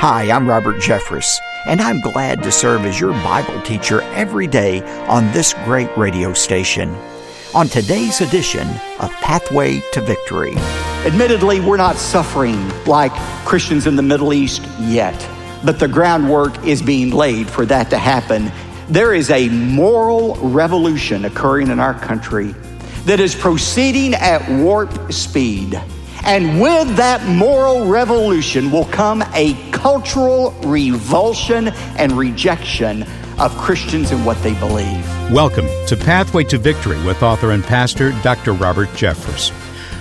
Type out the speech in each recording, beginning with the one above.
Hi, I'm Robert Jeffress, and I'm glad to serve as your Bible teacher every day on this great radio station. On today's edition of Pathway to Victory. Admittedly, we're not suffering like Christians in the Middle East yet, but the groundwork is being laid for that to happen. There is a moral revolution occurring in our country that is proceeding at warp speed. And with that moral revolution will come a cultural revulsion and rejection of Christians and what they believe. Welcome to Pathway to Victory with author and pastor Dr. Robert Jeffress.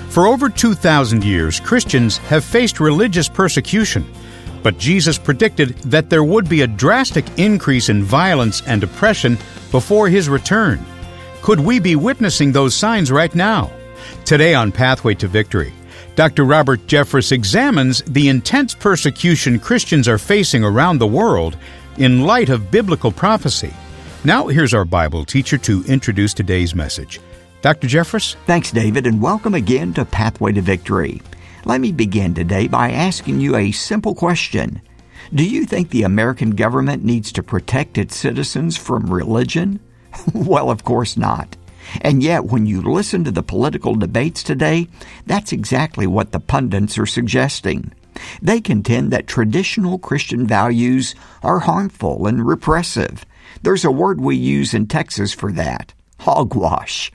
For over 2,000 years, Christians have faced religious persecution, but Jesus predicted that there would be a drastic increase in violence and oppression before his return. Could we be witnessing those signs right now? Today on Pathway to Victory, Dr. Robert Jeffress examines the intense persecution Christians are facing around the world in light of biblical prophecy. Now, here's our Bible teacher to introduce today's message. Dr. Jeffress? Thanks, David, and welcome again to Pathway to Victory. Let me begin today by asking you a simple question. Do you think the American government needs to protect its citizens from religion? well, of course not. And yet, when you listen to the political debates today, that's exactly what the pundits are suggesting. They contend that traditional Christian values are harmful and repressive. There's a word we use in Texas for that hogwash.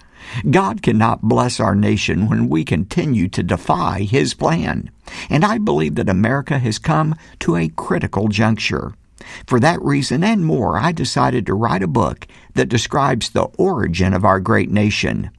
God cannot bless our nation when we continue to defy His plan. And I believe that America has come to a critical juncture. For that reason and more, I decided to write a book that describes the origin of our great nation.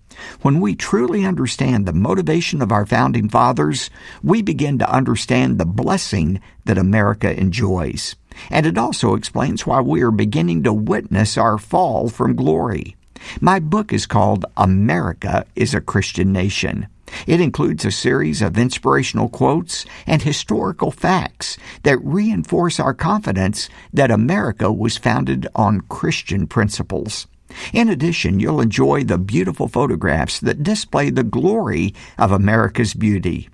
When we truly understand the motivation of our founding fathers, we begin to understand the blessing that America enjoys. And it also explains why we are beginning to witness our fall from glory. My book is called America is a Christian Nation. It includes a series of inspirational quotes and historical facts that reinforce our confidence that America was founded on Christian principles. In addition, you'll enjoy the beautiful photographs that display the glory of America's beauty.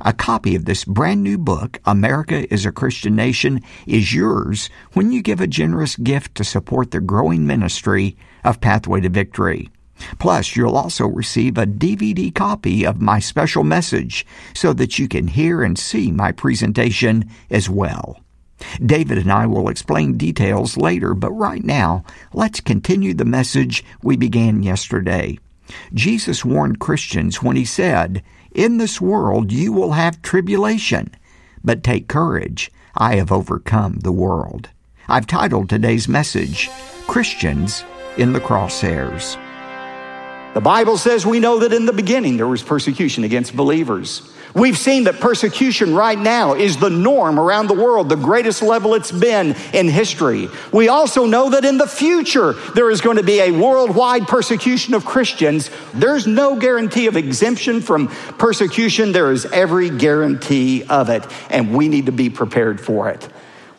A copy of this brand new book, America is a Christian Nation, is yours when you give a generous gift to support the growing ministry of Pathway to Victory. Plus, you'll also receive a DVD copy of my special message so that you can hear and see my presentation as well. David and I will explain details later, but right now, let's continue the message we began yesterday. Jesus warned Christians when he said, In this world you will have tribulation, but take courage, I have overcome the world. I've titled today's message, Christians in the Crosshairs. The Bible says we know that in the beginning there was persecution against believers. We've seen that persecution right now is the norm around the world, the greatest level it's been in history. We also know that in the future there is going to be a worldwide persecution of Christians. There's no guarantee of exemption from persecution, there is every guarantee of it, and we need to be prepared for it.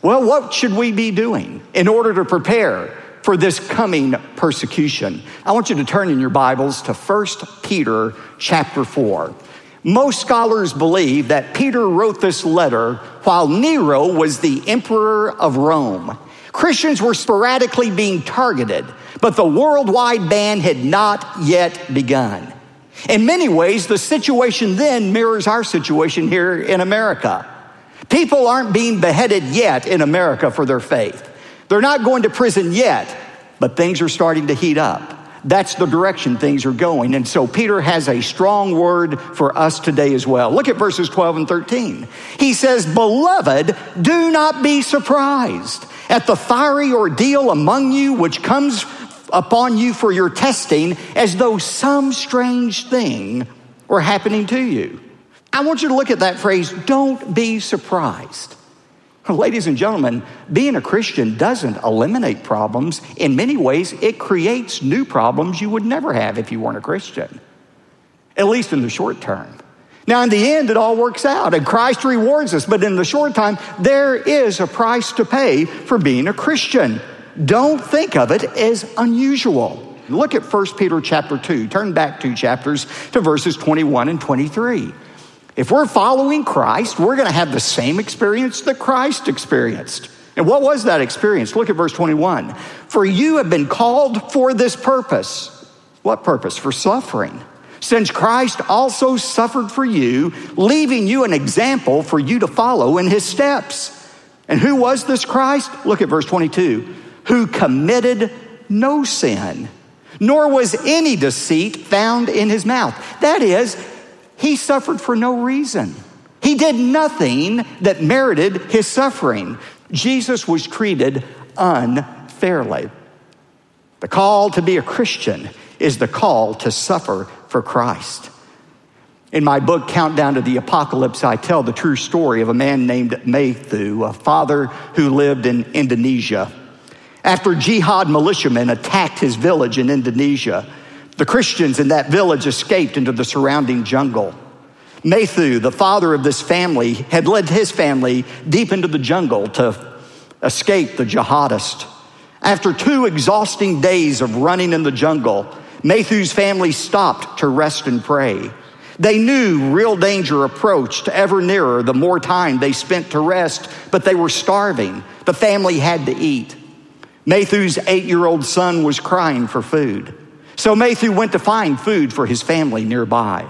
Well, what should we be doing in order to prepare? For this coming persecution. I want you to turn in your Bibles to 1 Peter chapter 4. Most scholars believe that Peter wrote this letter while Nero was the emperor of Rome. Christians were sporadically being targeted, but the worldwide ban had not yet begun. In many ways, the situation then mirrors our situation here in America. People aren't being beheaded yet in America for their faith. They're not going to prison yet, but things are starting to heat up. That's the direction things are going. And so Peter has a strong word for us today as well. Look at verses 12 and 13. He says, Beloved, do not be surprised at the fiery ordeal among you which comes upon you for your testing as though some strange thing were happening to you. I want you to look at that phrase, don't be surprised. Ladies and gentlemen, being a Christian doesn't eliminate problems. In many ways, it creates new problems you would never have if you weren't a Christian, at least in the short term. Now, in the end, it all works out and Christ rewards us, but in the short time, there is a price to pay for being a Christian. Don't think of it as unusual. Look at 1 Peter chapter 2. Turn back two chapters to verses 21 and 23. If we're following Christ, we're going to have the same experience that Christ experienced. And what was that experience? Look at verse 21. For you have been called for this purpose. What purpose? For suffering. Since Christ also suffered for you, leaving you an example for you to follow in his steps. And who was this Christ? Look at verse 22. Who committed no sin, nor was any deceit found in his mouth. That is, he suffered for no reason. He did nothing that merited his suffering. Jesus was treated unfairly. The call to be a Christian is the call to suffer for Christ. In my book, Countdown to the Apocalypse, I tell the true story of a man named Matthew, a father who lived in Indonesia. After jihad militiamen attacked his village in Indonesia, the Christians in that village escaped into the surrounding jungle. Matthew, the father of this family, had led his family deep into the jungle to escape the jihadists. After two exhausting days of running in the jungle, Matthew's family stopped to rest and pray. They knew real danger approached ever nearer the more time they spent to rest, but they were starving. The family had to eat. Matthew's eight year old son was crying for food. So Matthew went to find food for his family nearby.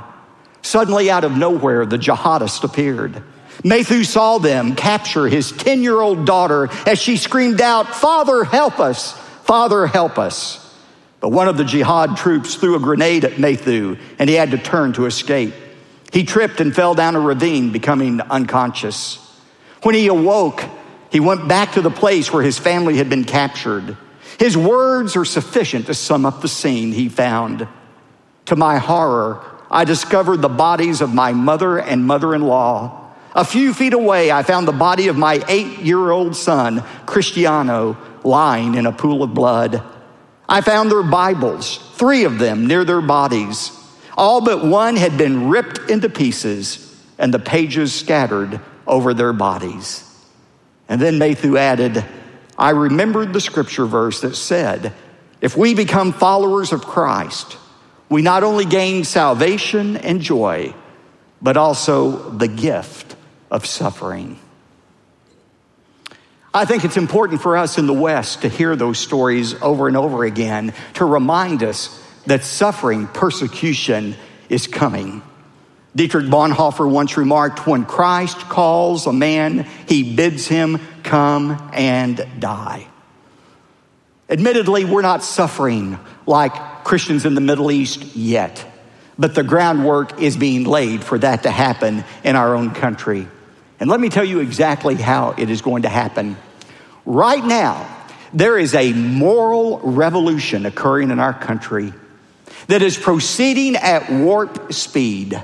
Suddenly, out of nowhere, the jihadists appeared. Matthew saw them capture his 10 year old daughter as she screamed out, Father, help us! Father, help us! But one of the jihad troops threw a grenade at Matthew and he had to turn to escape. He tripped and fell down a ravine, becoming unconscious. When he awoke, he went back to the place where his family had been captured. His words are sufficient to sum up the scene he found. To my horror, I discovered the bodies of my mother and mother in law. A few feet away, I found the body of my eight year old son, Cristiano, lying in a pool of blood. I found their Bibles, three of them, near their bodies. All but one had been ripped into pieces and the pages scattered over their bodies. And then Matthew added, I remembered the scripture verse that said, If we become followers of Christ, we not only gain salvation and joy, but also the gift of suffering. I think it's important for us in the West to hear those stories over and over again to remind us that suffering, persecution is coming. Dietrich Bonhoeffer once remarked when Christ calls a man, he bids him come and die. Admittedly, we're not suffering like Christians in the Middle East yet, but the groundwork is being laid for that to happen in our own country. And let me tell you exactly how it is going to happen. Right now, there is a moral revolution occurring in our country that is proceeding at warp speed.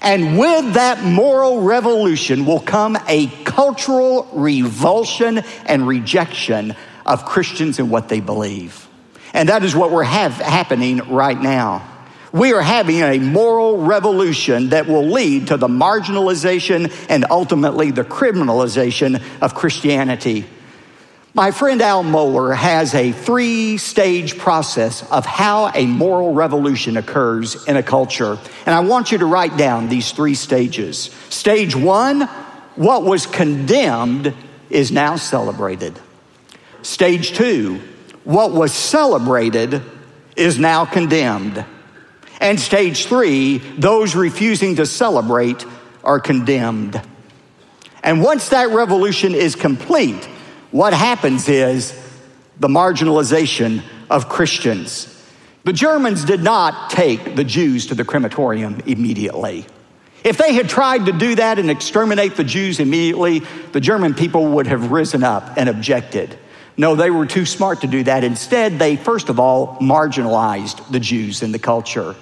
And with that moral revolution will come a cultural revulsion and rejection of Christians and what they believe. And that is what we're have happening right now. We are having a moral revolution that will lead to the marginalization and ultimately the criminalization of Christianity. My friend Al Mohler has a three stage process of how a moral revolution occurs in a culture. And I want you to write down these three stages. Stage one, what was condemned is now celebrated. Stage two, what was celebrated is now condemned. And stage three, those refusing to celebrate are condemned. And once that revolution is complete, what happens is the marginalization of Christians. The Germans did not take the Jews to the crematorium immediately. If they had tried to do that and exterminate the Jews immediately, the German people would have risen up and objected. No, they were too smart to do that. Instead, they first of all marginalized the Jews in the culture.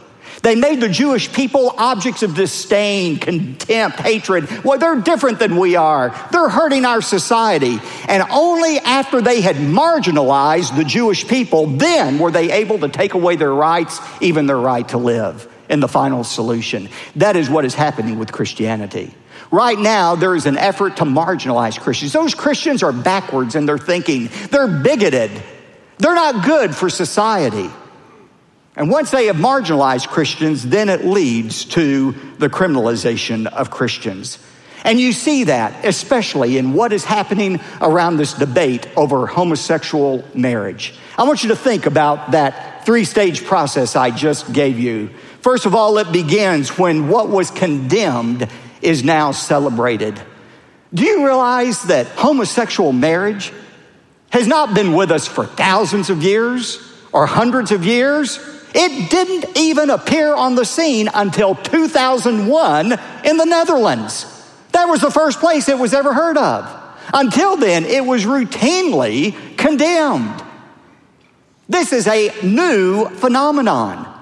They made the Jewish people objects of disdain, contempt, hatred. Well, they're different than we are. They're hurting our society. And only after they had marginalized the Jewish people, then were they able to take away their rights, even their right to live, in the final solution. That is what is happening with Christianity. Right now, there is an effort to marginalize Christians. Those Christians are backwards in their thinking, they're bigoted, they're not good for society. And once they have marginalized Christians, then it leads to the criminalization of Christians. And you see that, especially in what is happening around this debate over homosexual marriage. I want you to think about that three stage process I just gave you. First of all, it begins when what was condemned is now celebrated. Do you realize that homosexual marriage has not been with us for thousands of years or hundreds of years? It didn't even appear on the scene until 2001 in the Netherlands. That was the first place it was ever heard of. Until then, it was routinely condemned. This is a new phenomenon.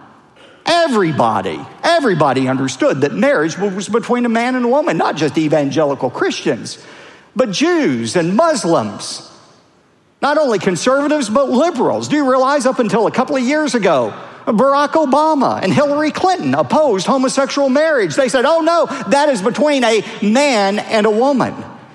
Everybody, everybody understood that marriage was between a man and a woman, not just evangelical Christians, but Jews and Muslims. Not only conservatives, but liberals. Do you realize up until a couple of years ago, Barack Obama and Hillary Clinton opposed homosexual marriage. They said, oh no, that is between a man and a woman.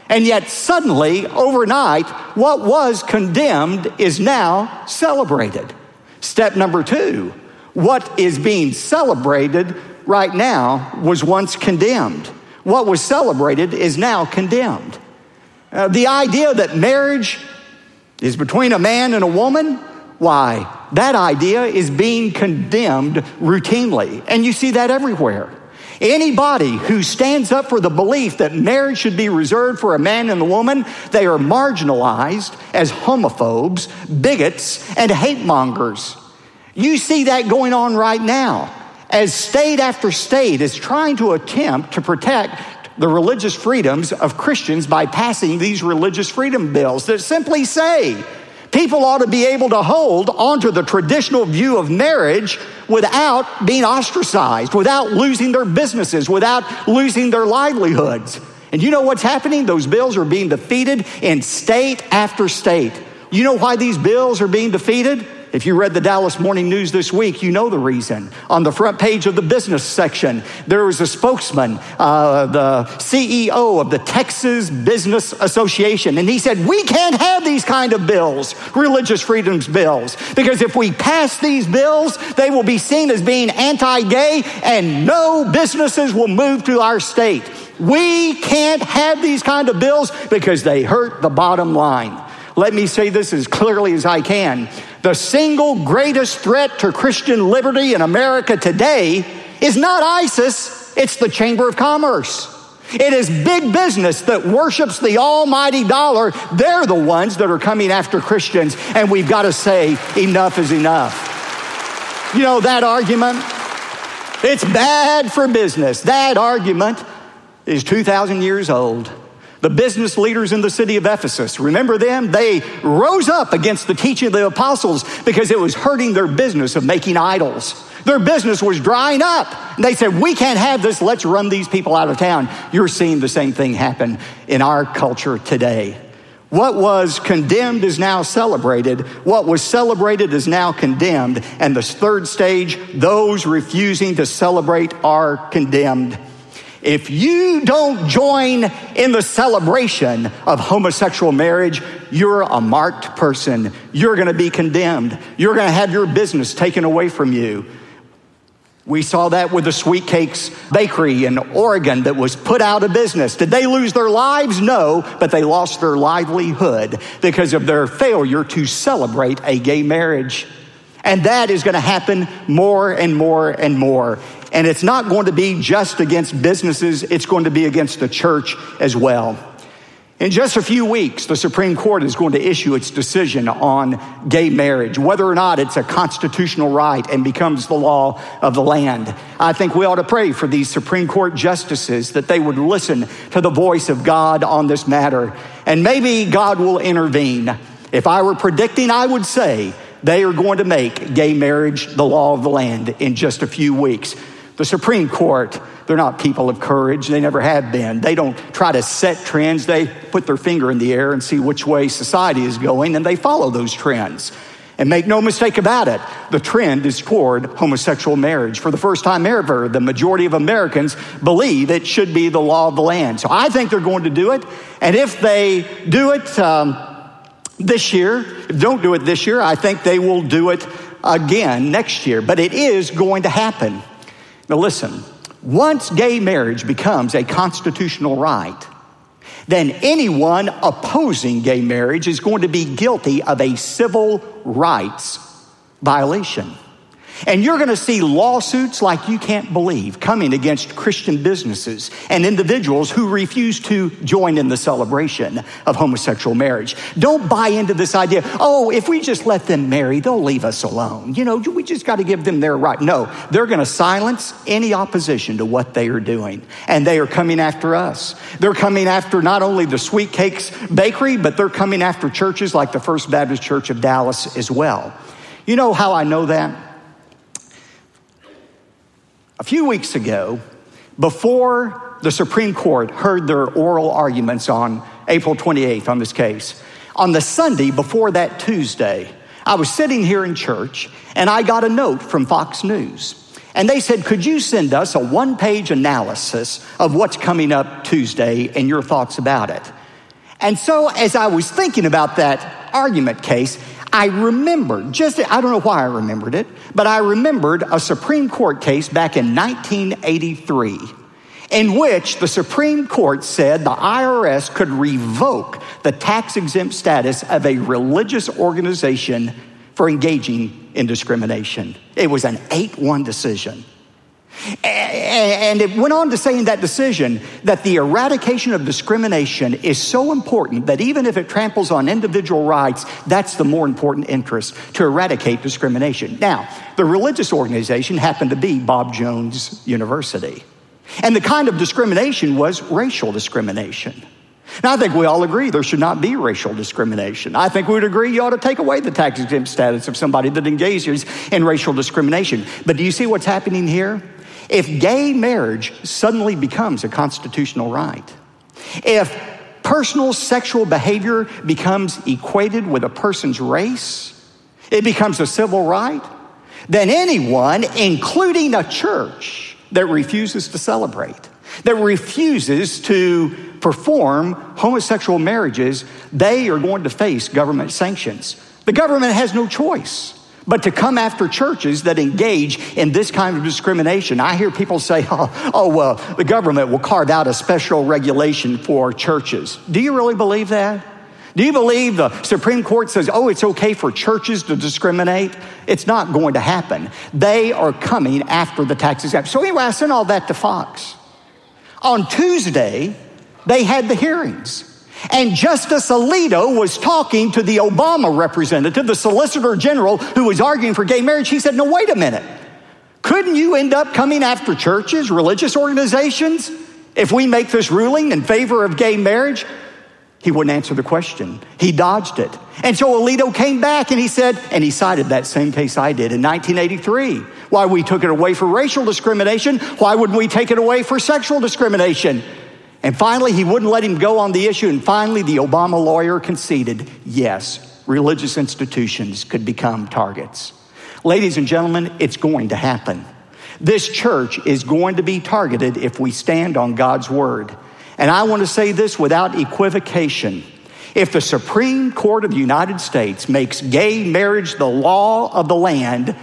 And yet, suddenly, overnight, what was condemned is now celebrated. Step number two what is being celebrated right now was once condemned. What was celebrated is now condemned. Uh, the idea that marriage is between a man and a woman, why? That idea is being condemned routinely. And you see that everywhere. Anybody who stands up for the belief that marriage should be reserved for a man and a woman, they are marginalized as homophobes, bigots, and hate mongers. You see that going on right now as state after state is trying to attempt to protect the religious freedoms of Christians by passing these religious freedom bills that simply say people ought to be able to hold onto the traditional view of marriage without being ostracized, without losing their businesses, without losing their livelihoods. And you know what's happening? Those bills are being defeated in state after state. You know why these bills are being defeated? If you read the Dallas Morning News this week, you know the reason. On the front page of the business section, there was a spokesman, uh, the CEO of the Texas Business Association, and he said, We can't have these kind of bills, religious freedoms bills, because if we pass these bills, they will be seen as being anti gay, and no businesses will move to our state. We can't have these kind of bills because they hurt the bottom line. Let me say this as clearly as I can. The single greatest threat to Christian liberty in America today is not ISIS, it's the Chamber of Commerce. It is big business that worships the almighty dollar. They're the ones that are coming after Christians, and we've got to say, enough is enough. You know that argument? It's bad for business. That argument is 2,000 years old. The business leaders in the city of Ephesus, remember them? They rose up against the teaching of the apostles because it was hurting their business of making idols. Their business was drying up. And they said, We can't have this. Let's run these people out of town. You're seeing the same thing happen in our culture today. What was condemned is now celebrated. What was celebrated is now condemned. And the third stage, those refusing to celebrate are condemned. If you don't join in the celebration of homosexual marriage, you're a marked person. You're going to be condemned. You're going to have your business taken away from you. We saw that with the Sweet Cakes Bakery in Oregon that was put out of business. Did they lose their lives? No, but they lost their livelihood because of their failure to celebrate a gay marriage. And that is going to happen more and more and more. And it's not going to be just against businesses, it's going to be against the church as well. In just a few weeks, the Supreme Court is going to issue its decision on gay marriage, whether or not it's a constitutional right and becomes the law of the land. I think we ought to pray for these Supreme Court justices that they would listen to the voice of God on this matter. And maybe God will intervene. If I were predicting, I would say they are going to make gay marriage the law of the land in just a few weeks. The Supreme Court, they're not people of courage. They never have been. They don't try to set trends. They put their finger in the air and see which way society is going, and they follow those trends. And make no mistake about it, the trend is toward homosexual marriage. For the first time ever, the majority of Americans believe it should be the law of the land. So I think they're going to do it. And if they do it um, this year, don't do it this year, I think they will do it again next year, but it is going to happen. Now, listen, once gay marriage becomes a constitutional right, then anyone opposing gay marriage is going to be guilty of a civil rights violation. And you're going to see lawsuits like you can't believe coming against Christian businesses and individuals who refuse to join in the celebration of homosexual marriage. Don't buy into this idea, oh, if we just let them marry, they'll leave us alone. You know, we just got to give them their right. No, they're going to silence any opposition to what they are doing. And they are coming after us. They're coming after not only the Sweet Cakes Bakery, but they're coming after churches like the First Baptist Church of Dallas as well. You know how I know that? A few weeks ago, before the Supreme Court heard their oral arguments on April 28th on this case, on the Sunday before that Tuesday, I was sitting here in church and I got a note from Fox News. And they said, Could you send us a one page analysis of what's coming up Tuesday and your thoughts about it? And so, as I was thinking about that argument case, I remembered, just, I don't know why I remembered it, but I remembered a Supreme Court case back in 1983 in which the Supreme Court said the IRS could revoke the tax exempt status of a religious organization for engaging in discrimination. It was an 8 1 decision. And it went on to say in that decision that the eradication of discrimination is so important that even if it tramples on individual rights, that's the more important interest to eradicate discrimination. Now, the religious organization happened to be Bob Jones University. And the kind of discrimination was racial discrimination. Now, I think we all agree there should not be racial discrimination. I think we would agree you ought to take away the tax exempt status of somebody that engages in racial discrimination. But do you see what's happening here? If gay marriage suddenly becomes a constitutional right, if personal sexual behavior becomes equated with a person's race, it becomes a civil right, then anyone, including a church that refuses to celebrate, that refuses to perform homosexual marriages, they are going to face government sanctions. The government has no choice but to come after churches that engage in this kind of discrimination. I hear people say, oh, oh, well, the government will carve out a special regulation for churches. Do you really believe that? Do you believe the Supreme Court says, oh, it's okay for churches to discriminate? It's not going to happen. They are coming after the tax exempt. So, anyway, I sent all that to Fox. On Tuesday, they had the hearings. And Justice Alito was talking to the Obama representative, the Solicitor General, who was arguing for gay marriage. He said, No, wait a minute. Couldn't you end up coming after churches, religious organizations, if we make this ruling in favor of gay marriage? He wouldn't answer the question. He dodged it. And so Alito came back and he said, and he cited that same case I did in 1983. Why we took it away for racial discrimination. Why wouldn't we take it away for sexual discrimination? And finally, he wouldn't let him go on the issue. And finally, the Obama lawyer conceded yes, religious institutions could become targets. Ladies and gentlemen, it's going to happen. This church is going to be targeted if we stand on God's word. And I want to say this without equivocation. If the Supreme Court of the United States makes gay marriage the law of the land,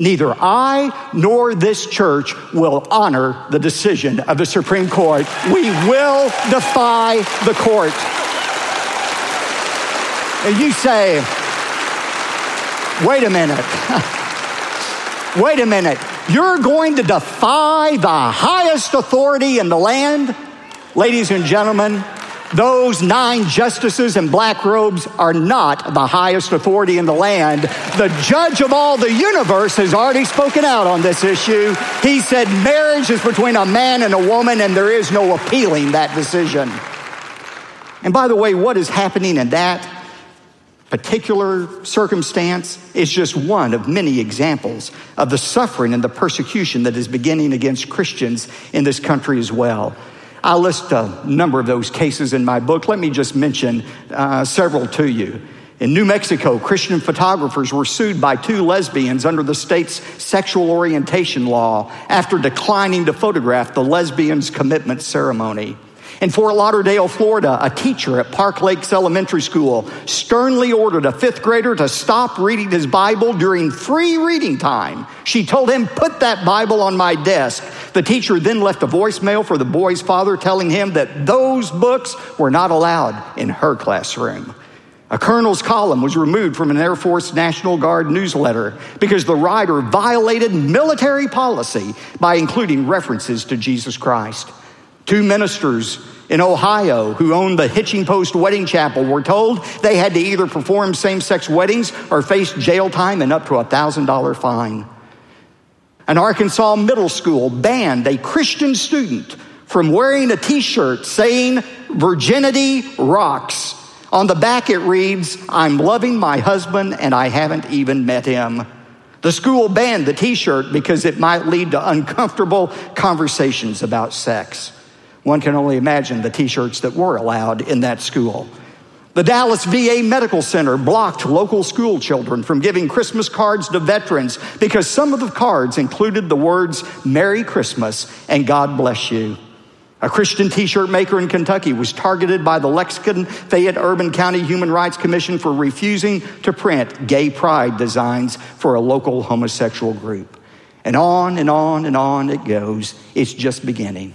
Neither I nor this church will honor the decision of the Supreme Court. We will defy the court. And you say, wait a minute. wait a minute. You're going to defy the highest authority in the land? Ladies and gentlemen, those nine justices in black robes are not the highest authority in the land. The judge of all the universe has already spoken out on this issue. He said marriage is between a man and a woman, and there is no appealing that decision. And by the way, what is happening in that particular circumstance is just one of many examples of the suffering and the persecution that is beginning against Christians in this country as well. I list a number of those cases in my book. Let me just mention uh, several to you. In New Mexico, Christian photographers were sued by two lesbians under the state's sexual orientation law after declining to photograph the lesbians' commitment ceremony. In Fort Lauderdale, Florida, a teacher at Park Lakes Elementary School sternly ordered a fifth grader to stop reading his Bible during free reading time. She told him, Put that Bible on my desk. The teacher then left a voicemail for the boy's father telling him that those books were not allowed in her classroom. A colonel's column was removed from an Air Force National Guard newsletter because the writer violated military policy by including references to Jesus Christ. Two ministers in Ohio who owned the Hitching Post Wedding Chapel were told they had to either perform same sex weddings or face jail time and up to a $1,000 fine. An Arkansas middle school banned a Christian student from wearing a t shirt saying, Virginity rocks. On the back, it reads, I'm loving my husband and I haven't even met him. The school banned the t shirt because it might lead to uncomfortable conversations about sex. One can only imagine the t shirts that were allowed in that school. The Dallas VA Medical Center blocked local school children from giving Christmas cards to veterans because some of the cards included the words Merry Christmas and God bless you. A Christian t shirt maker in Kentucky was targeted by the Lexington Fayette Urban County Human Rights Commission for refusing to print gay pride designs for a local homosexual group. And on and on and on it goes. It's just beginning.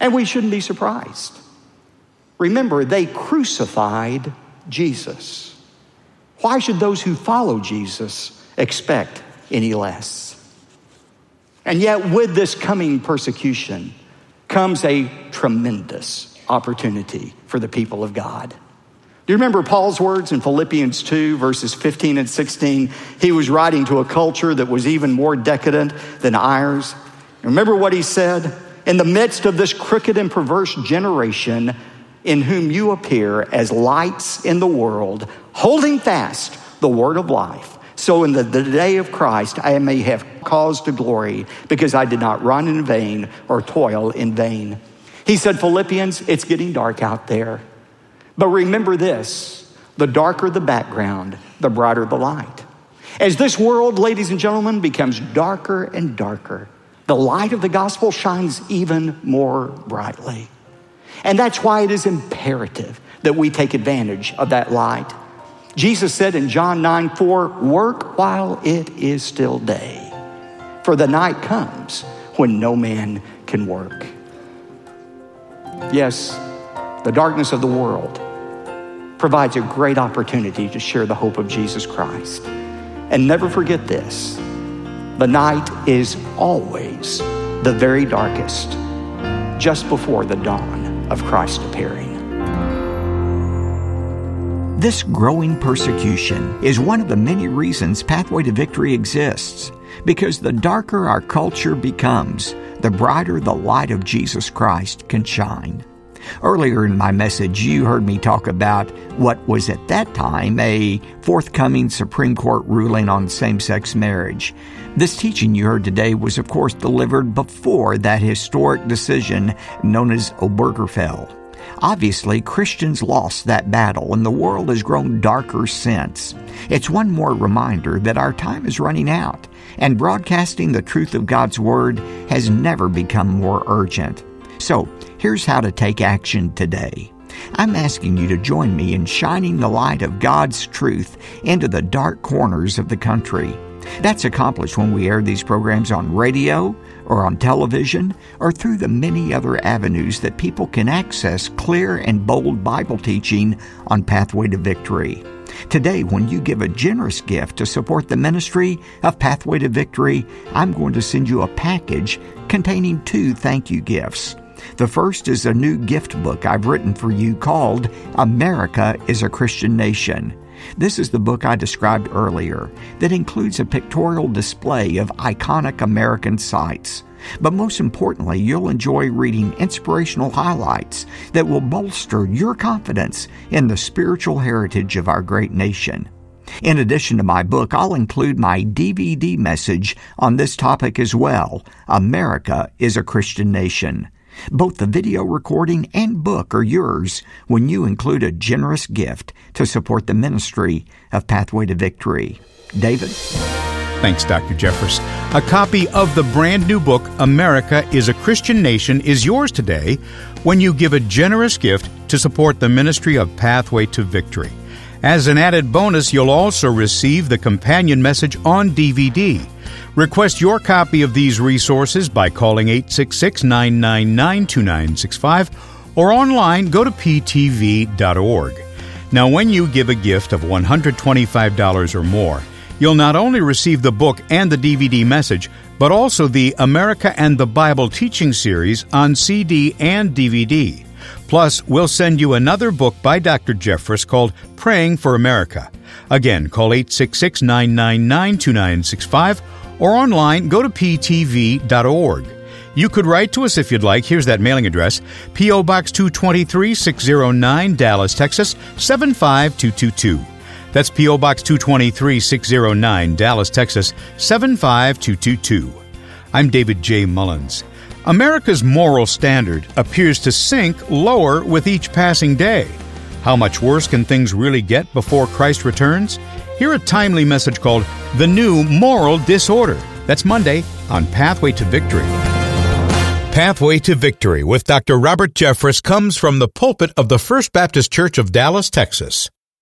And we shouldn't be surprised. Remember, they crucified Jesus. Why should those who follow Jesus expect any less? And yet, with this coming persecution comes a tremendous opportunity for the people of God. Do you remember Paul's words in Philippians 2, verses 15 and 16? He was writing to a culture that was even more decadent than ours. Remember what he said? In the midst of this crooked and perverse generation in whom you appear as lights in the world, holding fast the word of life. So in the, the, day of Christ, I may have cause to glory because I did not run in vain or toil in vain. He said, Philippians, it's getting dark out there. But remember this the darker the background, the brighter the light. As this world, ladies and gentlemen, becomes darker and darker, the light of the gospel shines even more brightly. And that's why it is imperative that we take advantage of that light. Jesus said in John 9 4, work while it is still day, for the night comes when no man can work. Yes, the darkness of the world provides a great opportunity to share the hope of Jesus Christ. And never forget this the night is always the very darkest, just before the dawn of Christ appearing. This growing persecution is one of the many reasons Pathway to Victory exists, because the darker our culture becomes, the brighter the light of Jesus Christ can shine. Earlier in my message, you heard me talk about what was at that time a forthcoming Supreme Court ruling on same sex marriage. This teaching you heard today was, of course, delivered before that historic decision known as Obergefell. Obviously, Christians lost that battle, and the world has grown darker since. It's one more reminder that our time is running out, and broadcasting the truth of God's Word has never become more urgent. So, here's how to take action today. I'm asking you to join me in shining the light of God's truth into the dark corners of the country. That's accomplished when we air these programs on radio or on television or through the many other avenues that people can access clear and bold Bible teaching on Pathway to Victory. Today, when you give a generous gift to support the ministry of Pathway to Victory, I'm going to send you a package containing two thank you gifts. The first is a new gift book I've written for you called America is a Christian Nation. This is the book I described earlier that includes a pictorial display of iconic American sites. But most importantly, you'll enjoy reading inspirational highlights that will bolster your confidence in the spiritual heritage of our great nation. In addition to my book, I'll include my DVD message on this topic as well America is a Christian Nation. Both the video recording and book are yours when you include a generous gift to support the ministry of Pathway to Victory. David? Thanks, Dr. Jeffress. A copy of the brand new book, America is a Christian Nation, is yours today when you give a generous gift to support the ministry of Pathway to Victory. As an added bonus, you'll also receive the companion message on DVD. Request your copy of these resources by calling 866 999 2965 or online go to ptv.org. Now, when you give a gift of $125 or more, You'll not only receive the book and the DVD message, but also the America and the Bible teaching series on CD and DVD. Plus, we'll send you another book by Dr. Jeffress called Praying for America. Again, call 866 999 2965 or online go to ptv.org. You could write to us if you'd like. Here's that mailing address P.O. Box 223 609, Dallas, Texas 75222. That's P.O. Box 223 609, Dallas, Texas 75222. I'm David J. Mullins. America's moral standard appears to sink lower with each passing day. How much worse can things really get before Christ returns? Hear a timely message called The New Moral Disorder. That's Monday on Pathway to Victory. Pathway to Victory with Dr. Robert Jeffress comes from the pulpit of the First Baptist Church of Dallas, Texas.